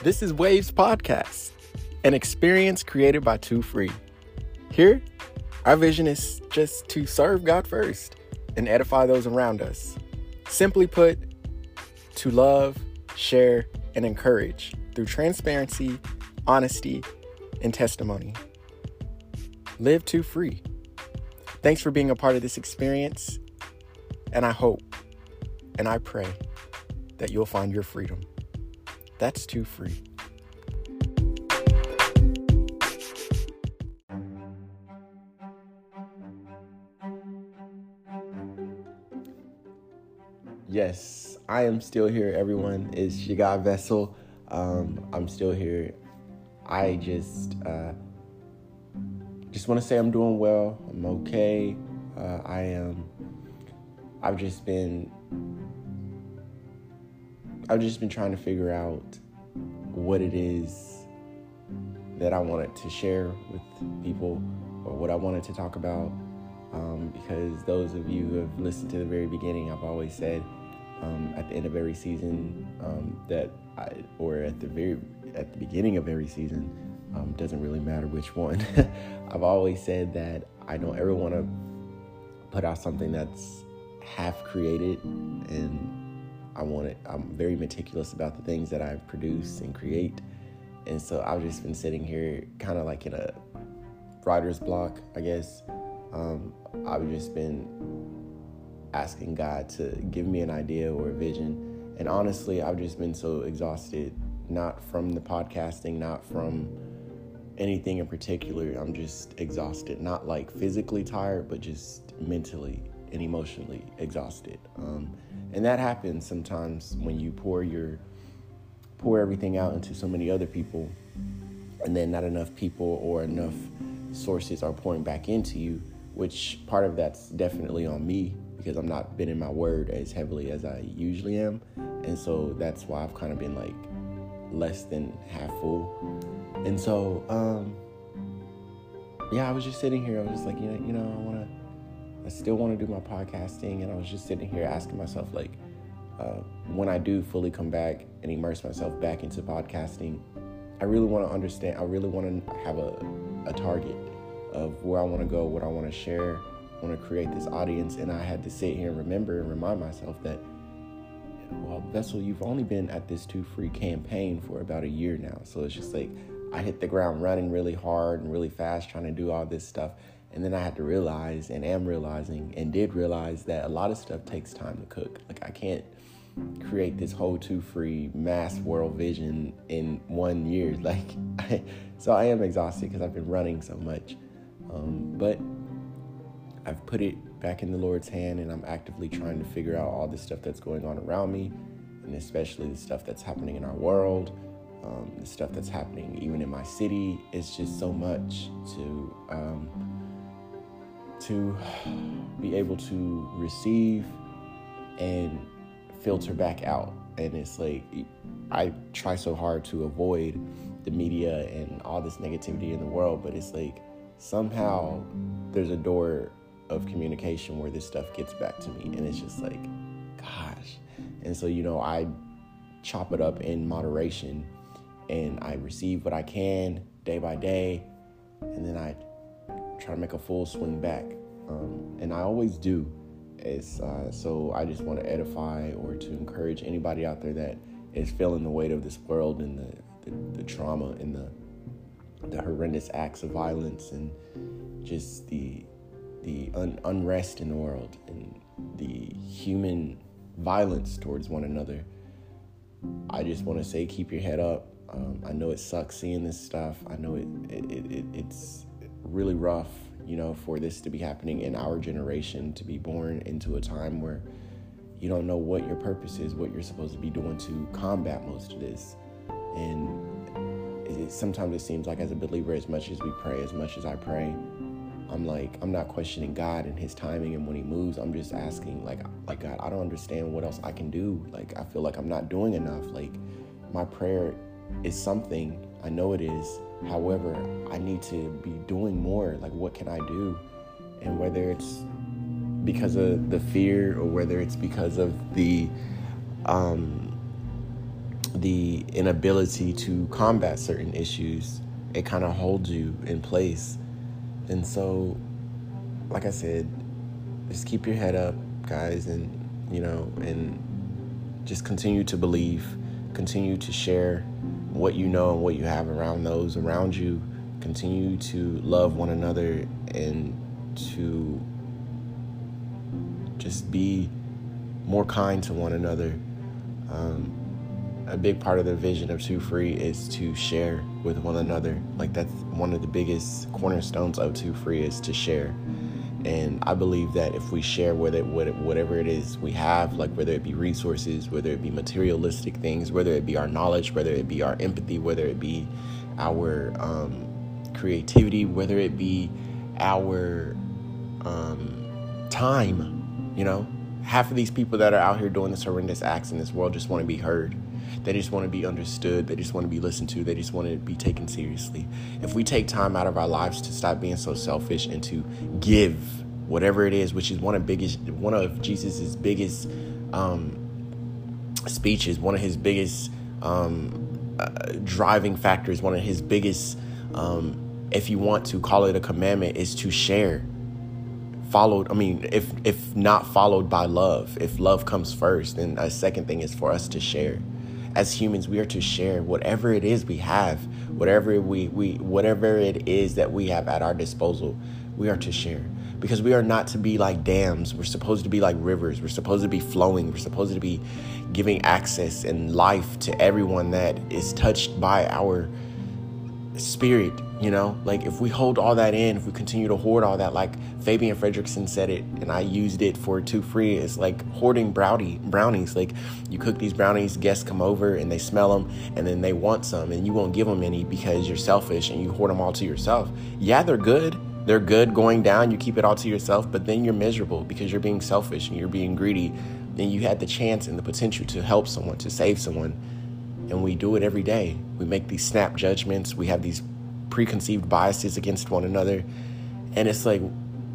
This is Waves Podcast, an experience created by Two Free. Here, our vision is just to serve God first and edify those around us. Simply put, to love, share, and encourage through transparency, honesty, and testimony. Live Two Free. Thanks for being a part of this experience, and I hope and I pray that you'll find your freedom. That's too free. Yes, I am still here, everyone. It's Shiga Vessel. Um, I'm still here. I just uh, just want to say I'm doing well. I'm okay. Uh, I am. I've just been I've just been trying to figure out what it is that I wanted to share with people or what I wanted to talk about. Um, because those of you who have listened to the very beginning, I've always said um, at the end of every season um, that I, or at the very at the beginning of every season, um, doesn't really matter which one. I've always said that I don't ever want to put out something that's half created and I want it. I'm very meticulous about the things that I produce and create, and so I've just been sitting here, kind of like in a writer's block, I guess. Um, I've just been asking God to give me an idea or a vision, and honestly, I've just been so exhausted, not from the podcasting, not from anything in particular. I'm just exhausted, not like physically tired, but just mentally and emotionally exhausted. Um, and that happens sometimes when you pour your pour everything out into so many other people and then not enough people or enough sources are pouring back into you which part of that's definitely on me because i'm not been in my word as heavily as i usually am. And so that's why i've kind of been like less than half full. And so um yeah i was just sitting here. I was just like you know you know i want to I still want to do my podcasting, and I was just sitting here asking myself, like, uh, when I do fully come back and immerse myself back into podcasting, I really want to understand. I really want to have a, a target of where I want to go, what I want to share. I want to create this audience, and I had to sit here and remember and remind myself that, well, Vessel, you've only been at this two free campaign for about a year now, so it's just like I hit the ground running really hard and really fast, trying to do all this stuff and then I had to realize and am realizing and did realize that a lot of stuff takes time to cook. Like I can't create this whole two free mass world vision in one year. Like, I, so I am exhausted because I've been running so much. Um, but I've put it back in the Lord's hand and I'm actively trying to figure out all the stuff that's going on around me and especially the stuff that's happening in our world. Um, the stuff that's happening even in my city. It's just so much to um, to be able to receive and filter back out. And it's like, I try so hard to avoid the media and all this negativity in the world, but it's like somehow there's a door of communication where this stuff gets back to me. And it's just like, gosh. And so, you know, I chop it up in moderation and I receive what I can day by day. And then I try to make a full swing back. Um, and I always do. It's, uh, so I just want to edify or to encourage anybody out there that is feeling the weight of this world and the, the, the trauma and the, the horrendous acts of violence and just the, the un- unrest in the world and the human violence towards one another. I just want to say, keep your head up. Um, I know it sucks seeing this stuff. I know it, it, it, it it's really rough, you know, for this to be happening in our generation, to be born into a time where you don't know what your purpose is, what you're supposed to be doing to combat most of this. And it, sometimes it seems like as a believer, as much as we pray, as much as I pray, I'm like, I'm not questioning God and his timing and when he moves. I'm just asking, like, like God, I don't understand what else I can do. Like, I feel like I'm not doing enough. Like, my prayer is something. I know it is However, I need to be doing more. Like, what can I do? And whether it's because of the fear or whether it's because of the um, the inability to combat certain issues, it kind of holds you in place. And so, like I said, just keep your head up, guys, and you know, and just continue to believe, continue to share what you know and what you have around those around you. Continue to love one another and to just be more kind to one another. Um, a big part of the vision of Two Free is to share with one another. Like that's one of the biggest cornerstones of Two Free is to share. And I believe that if we share with it, whatever it is we have, like whether it be resources, whether it be materialistic things, whether it be our knowledge, whether it be our empathy, whether it be our um, creativity, whether it be our um, time, you know, half of these people that are out here doing this horrendous acts in this world just want to be heard. They just want to be understood. They just want to be listened to. They just want to be taken seriously. If we take time out of our lives to stop being so selfish and to give whatever it is, which is one of biggest one of Jesus's biggest um, speeches, one of his biggest um, uh, driving factors, one of his biggest, um, if you want to call it a commandment, is to share followed i mean if if not followed by love if love comes first then a second thing is for us to share as humans we are to share whatever it is we have whatever we, we whatever it is that we have at our disposal we are to share. Because we are not to be like dams. We're supposed to be like rivers. We're supposed to be flowing. We're supposed to be giving access and life to everyone that is touched by our spirit you know, like if we hold all that in, if we continue to hoard all that, like Fabian Fredrickson said it, and I used it for two free, it's like hoarding brownie brownies. Like you cook these brownies, guests come over and they smell them, and then they want some, and you won't give them any because you're selfish and you hoard them all to yourself. Yeah, they're good. They're good going down. You keep it all to yourself, but then you're miserable because you're being selfish and you're being greedy. Then you had the chance and the potential to help someone, to save someone. And we do it every day. We make these snap judgments. We have these preconceived biases against one another. And it's like,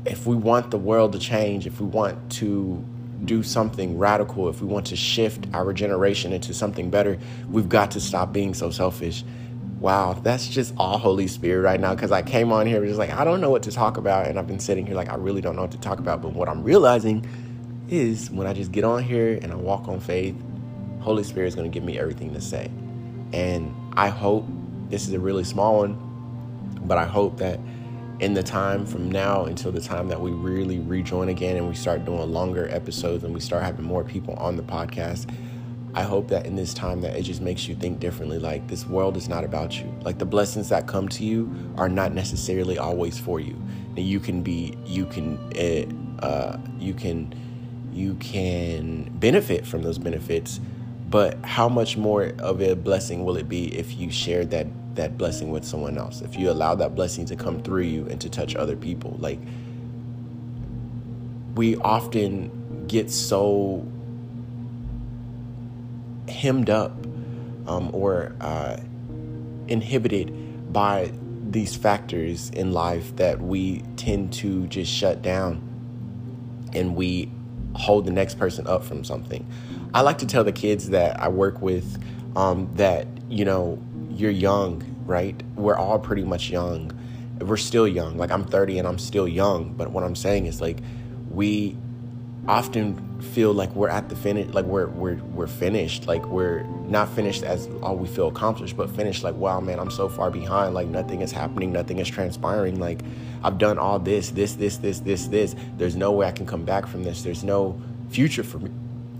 if we want the world to change, if we want to do something radical, if we want to shift our generation into something better, we've got to stop being so selfish. Wow, that's just all Holy Spirit right now because I came on here just like, I don't know what to talk about. And I've been sitting here like, I really don't know what to talk about. But what I'm realizing is when I just get on here and I walk on faith, Holy Spirit is going to give me everything to say. And I hope this is a really small one, but I hope that in the time from now until the time that we really rejoin again and we start doing longer episodes and we start having more people on the podcast, I hope that in this time that it just makes you think differently. Like this world is not about you. Like the blessings that come to you are not necessarily always for you. You can be, you can, eh, uh, you can, you can benefit from those benefits. But how much more of a blessing will it be if you share that that blessing with someone else, if you allow that blessing to come through you and to touch other people, like we often get so hemmed up um, or uh, inhibited by these factors in life that we tend to just shut down and we hold the next person up from something. I like to tell the kids that I work with um, that, you know, you're young, right? We're all pretty much young. We're still young. Like I'm 30 and I'm still young, but what I'm saying is like we often feel like we're at the finish like we're we're we're finished. Like we're not finished as all we feel accomplished but finished. Like wow man i'm so far behind. Like nothing is happening. Nothing is transpiring. Like i've done all this this this this this this. There's no way i can come back from this. There's no future for me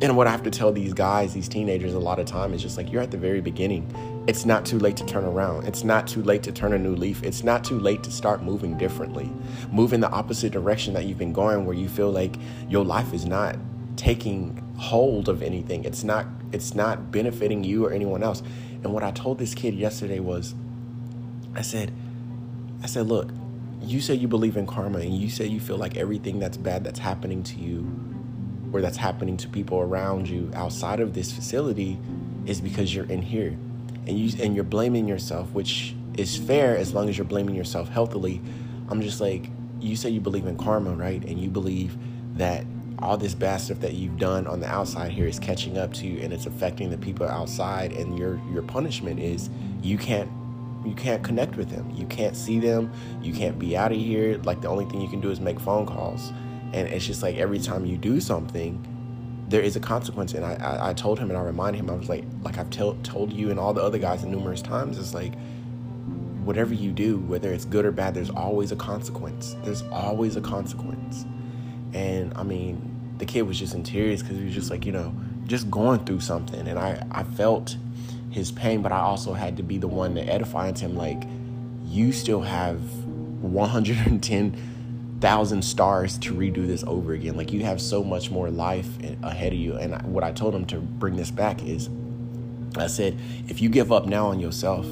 and what i have to tell these guys these teenagers a lot of time is just like you're at the very beginning it's not too late to turn around. It's not too late to turn a new leaf. It's not too late to start moving differently. Move in the opposite direction that you've been going where you feel like your life is not taking hold of anything. It's not it's not benefiting you or anyone else. And what I told this kid yesterday was I said I said, "Look, you say you believe in karma and you say you feel like everything that's bad that's happening to you or that's happening to people around you outside of this facility is because you're in here. And you and you're blaming yourself, which is fair as long as you're blaming yourself healthily. I'm just like, you say you believe in karma, right? And you believe that all this bad stuff that you've done on the outside here is catching up to you and it's affecting the people outside and your your punishment is you can't you can't connect with them. You can't see them. You can't be out of here. Like the only thing you can do is make phone calls and it's just like every time you do something there is a consequence. And i i, I told him and i reminded him i was like like i've t- told you and all the other guys numerous times it's like whatever you do whether it's good or bad there's always a consequence. There's always a consequence. And I mean, the kid was just in tears because he was just like, you know, just going through something. And I, I felt his pain, but I also had to be the one to edify him like, you still have 110,000 stars to redo this over again. Like, you have so much more life ahead of you. And what I told him to bring this back is I said, if you give up now on yourself,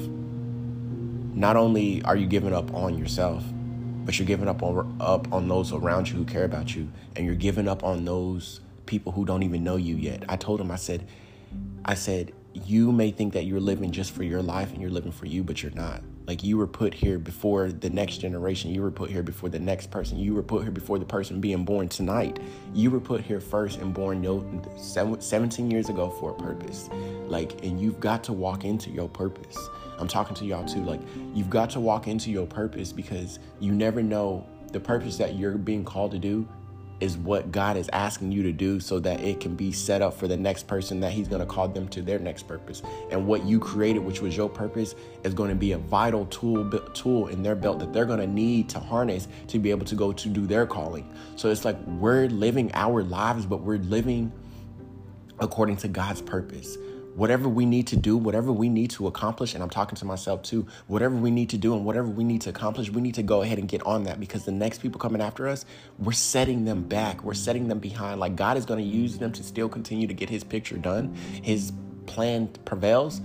not only are you giving up on yourself, but you're giving up on up on those around you who care about you and you're giving up on those people who don't even know you yet i told him i said i said you may think that you're living just for your life and you're living for you but you're not like you were put here before the next generation. You were put here before the next person. You were put here before the person being born tonight. You were put here first and born 17 years ago for a purpose. Like and you've got to walk into your purpose. I'm talking to y'all too. Like, you've got to walk into your purpose because you never know the purpose that you're being called to do is what God is asking you to do so that it can be set up for the next person that He's going to call them to their next purpose. And what you created, which was your purpose, is going to be a vital tool tool in their belt that they're going to need to harness to be able to go to do their calling. So it's like we're living our lives, but we're living according to God's purpose whatever we need to do, whatever we need to accomplish, and I'm talking to myself too, whatever we need to do and whatever we need to accomplish, we need to go ahead and get on that because the next people coming after us, we're setting them back. We're setting them behind. Like God is going to use them to still continue to get his picture done. His plan prevails.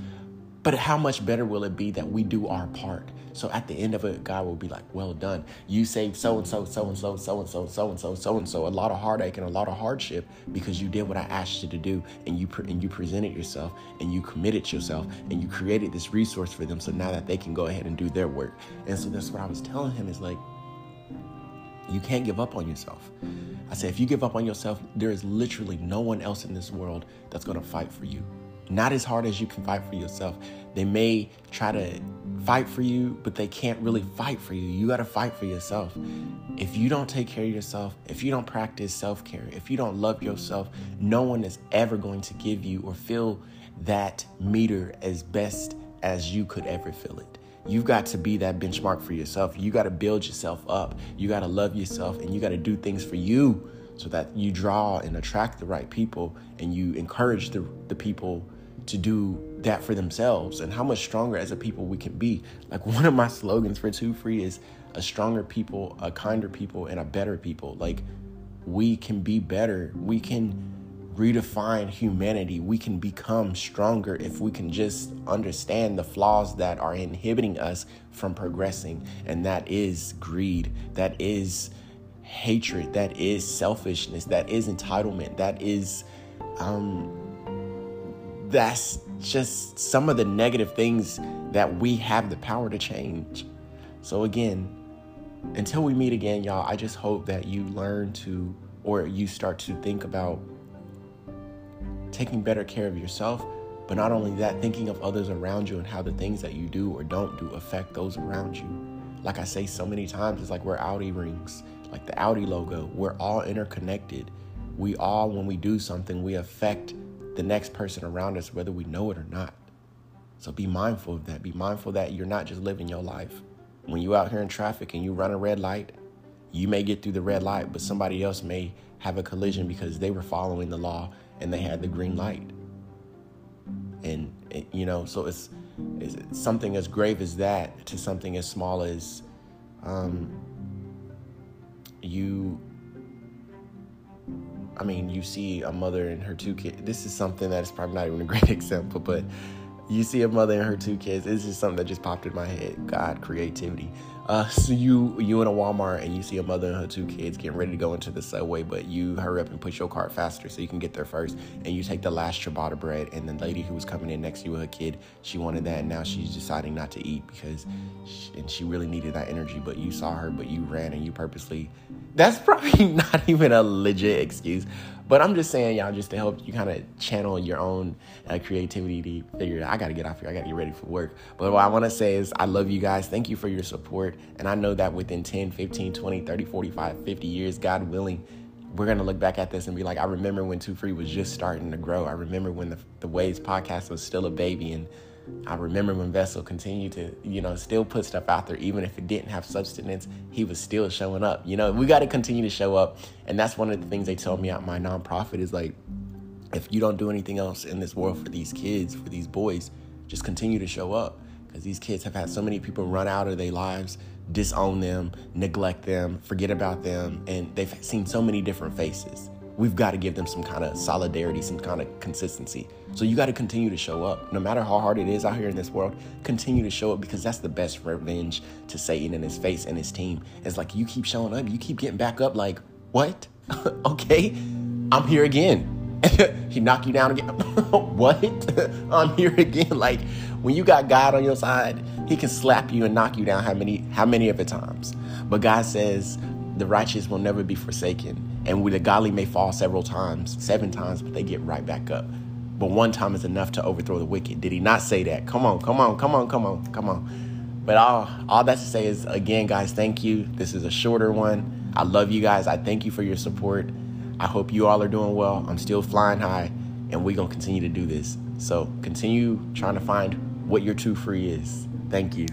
But how much better will it be that we do our part? So at the end of it, God will be like, well done. You saved so and so, so and so, so and so, so and so, so and so. A lot of heartache and a lot of hardship because you did what I asked you to do, and you pre- and you presented yourself, and you committed yourself, and you created this resource for them. So now that they can go ahead and do their work. And so that's what I was telling him is like, you can't give up on yourself. I said, if you give up on yourself, there is literally no one else in this world that's going to fight for you. Not as hard as you can fight for yourself. They may try to fight for you, but they can't really fight for you. You got to fight for yourself. If you don't take care of yourself, if you don't practice self care, if you don't love yourself, no one is ever going to give you or fill that meter as best as you could ever fill it. You've got to be that benchmark for yourself. You got to build yourself up. You got to love yourself and you got to do things for you so that you draw and attract the right people and you encourage the, the people to do that for themselves and how much stronger as a people we can be. Like one of my slogans for Two Free is a stronger people, a kinder people, and a better people. Like we can be better. We can redefine humanity. We can become stronger if we can just understand the flaws that are inhibiting us from progressing. And that is greed. That is hatred. That is selfishness. That is entitlement. That is um that's just some of the negative things that we have the power to change. So, again, until we meet again, y'all, I just hope that you learn to or you start to think about taking better care of yourself, but not only that, thinking of others around you and how the things that you do or don't do affect those around you. Like I say so many times, it's like we're Audi rings, like the Audi logo. We're all interconnected. We all, when we do something, we affect the next person around us, whether we know it or not. So be mindful of that. Be mindful that you're not just living your life. When you out here in traffic and you run a red light, you may get through the red light, but somebody else may have a collision because they were following the law and they had the green light. And, you know, so it's, it's something as grave as that to something as small as um, you I mean, you see a mother and her two kids. This is something that is probably not even a great example, but you see a mother and her two kids. It's just something that just popped in my head. God, creativity. Uh, so you you in a Walmart and you see a mother and her two kids getting ready to go into the subway, but you hurry up and push your cart faster so you can get there first, and you take the last ciabatta bread. And the lady who was coming in next to you with her kid, she wanted that, and now she's deciding not to eat because, she, and she really needed that energy. But you saw her, but you ran and you purposely. That's probably not even a legit excuse, but I'm just saying, y'all, just to help you kind of channel your own uh, creativity to figure out, I got to get off here. I got to get ready for work. But what I want to say is, I love you guys. Thank you for your support. And I know that within 10, 15, 20, 30, 45, 50 years, God willing, we're going to look back at this and be like, I remember when Two Free was just starting to grow. I remember when the, the Waves podcast was still a baby and I remember when Vessel continued to, you know, still put stuff out there, even if it didn't have substance, he was still showing up. You know, we got to continue to show up. And that's one of the things they told me at my nonprofit is like, if you don't do anything else in this world for these kids, for these boys, just continue to show up. Because these kids have had so many people run out of their lives, disown them, neglect them, forget about them, and they've seen so many different faces we've got to give them some kind of solidarity, some kind of consistency. So you got to continue to show up. No matter how hard it is out here in this world, continue to show up because that's the best revenge to Satan and his face and his team. It's like you keep showing up, you keep getting back up, like, what? okay, I'm here again. he knock you down again. what? I'm here again. Like when you got God on your side, he can slap you and knock you down how many how many of the times. But God says the righteous will never be forsaken and we, the godly may fall several times, seven times, but they get right back up. But one time is enough to overthrow the wicked. Did he not say that? Come on, come on, come on, come on, come on. But all, all that to say is, again, guys, thank you. This is a shorter one. I love you guys. I thank you for your support. I hope you all are doing well. I'm still flying high, and we're going to continue to do this. So continue trying to find what your true free is. Thank you.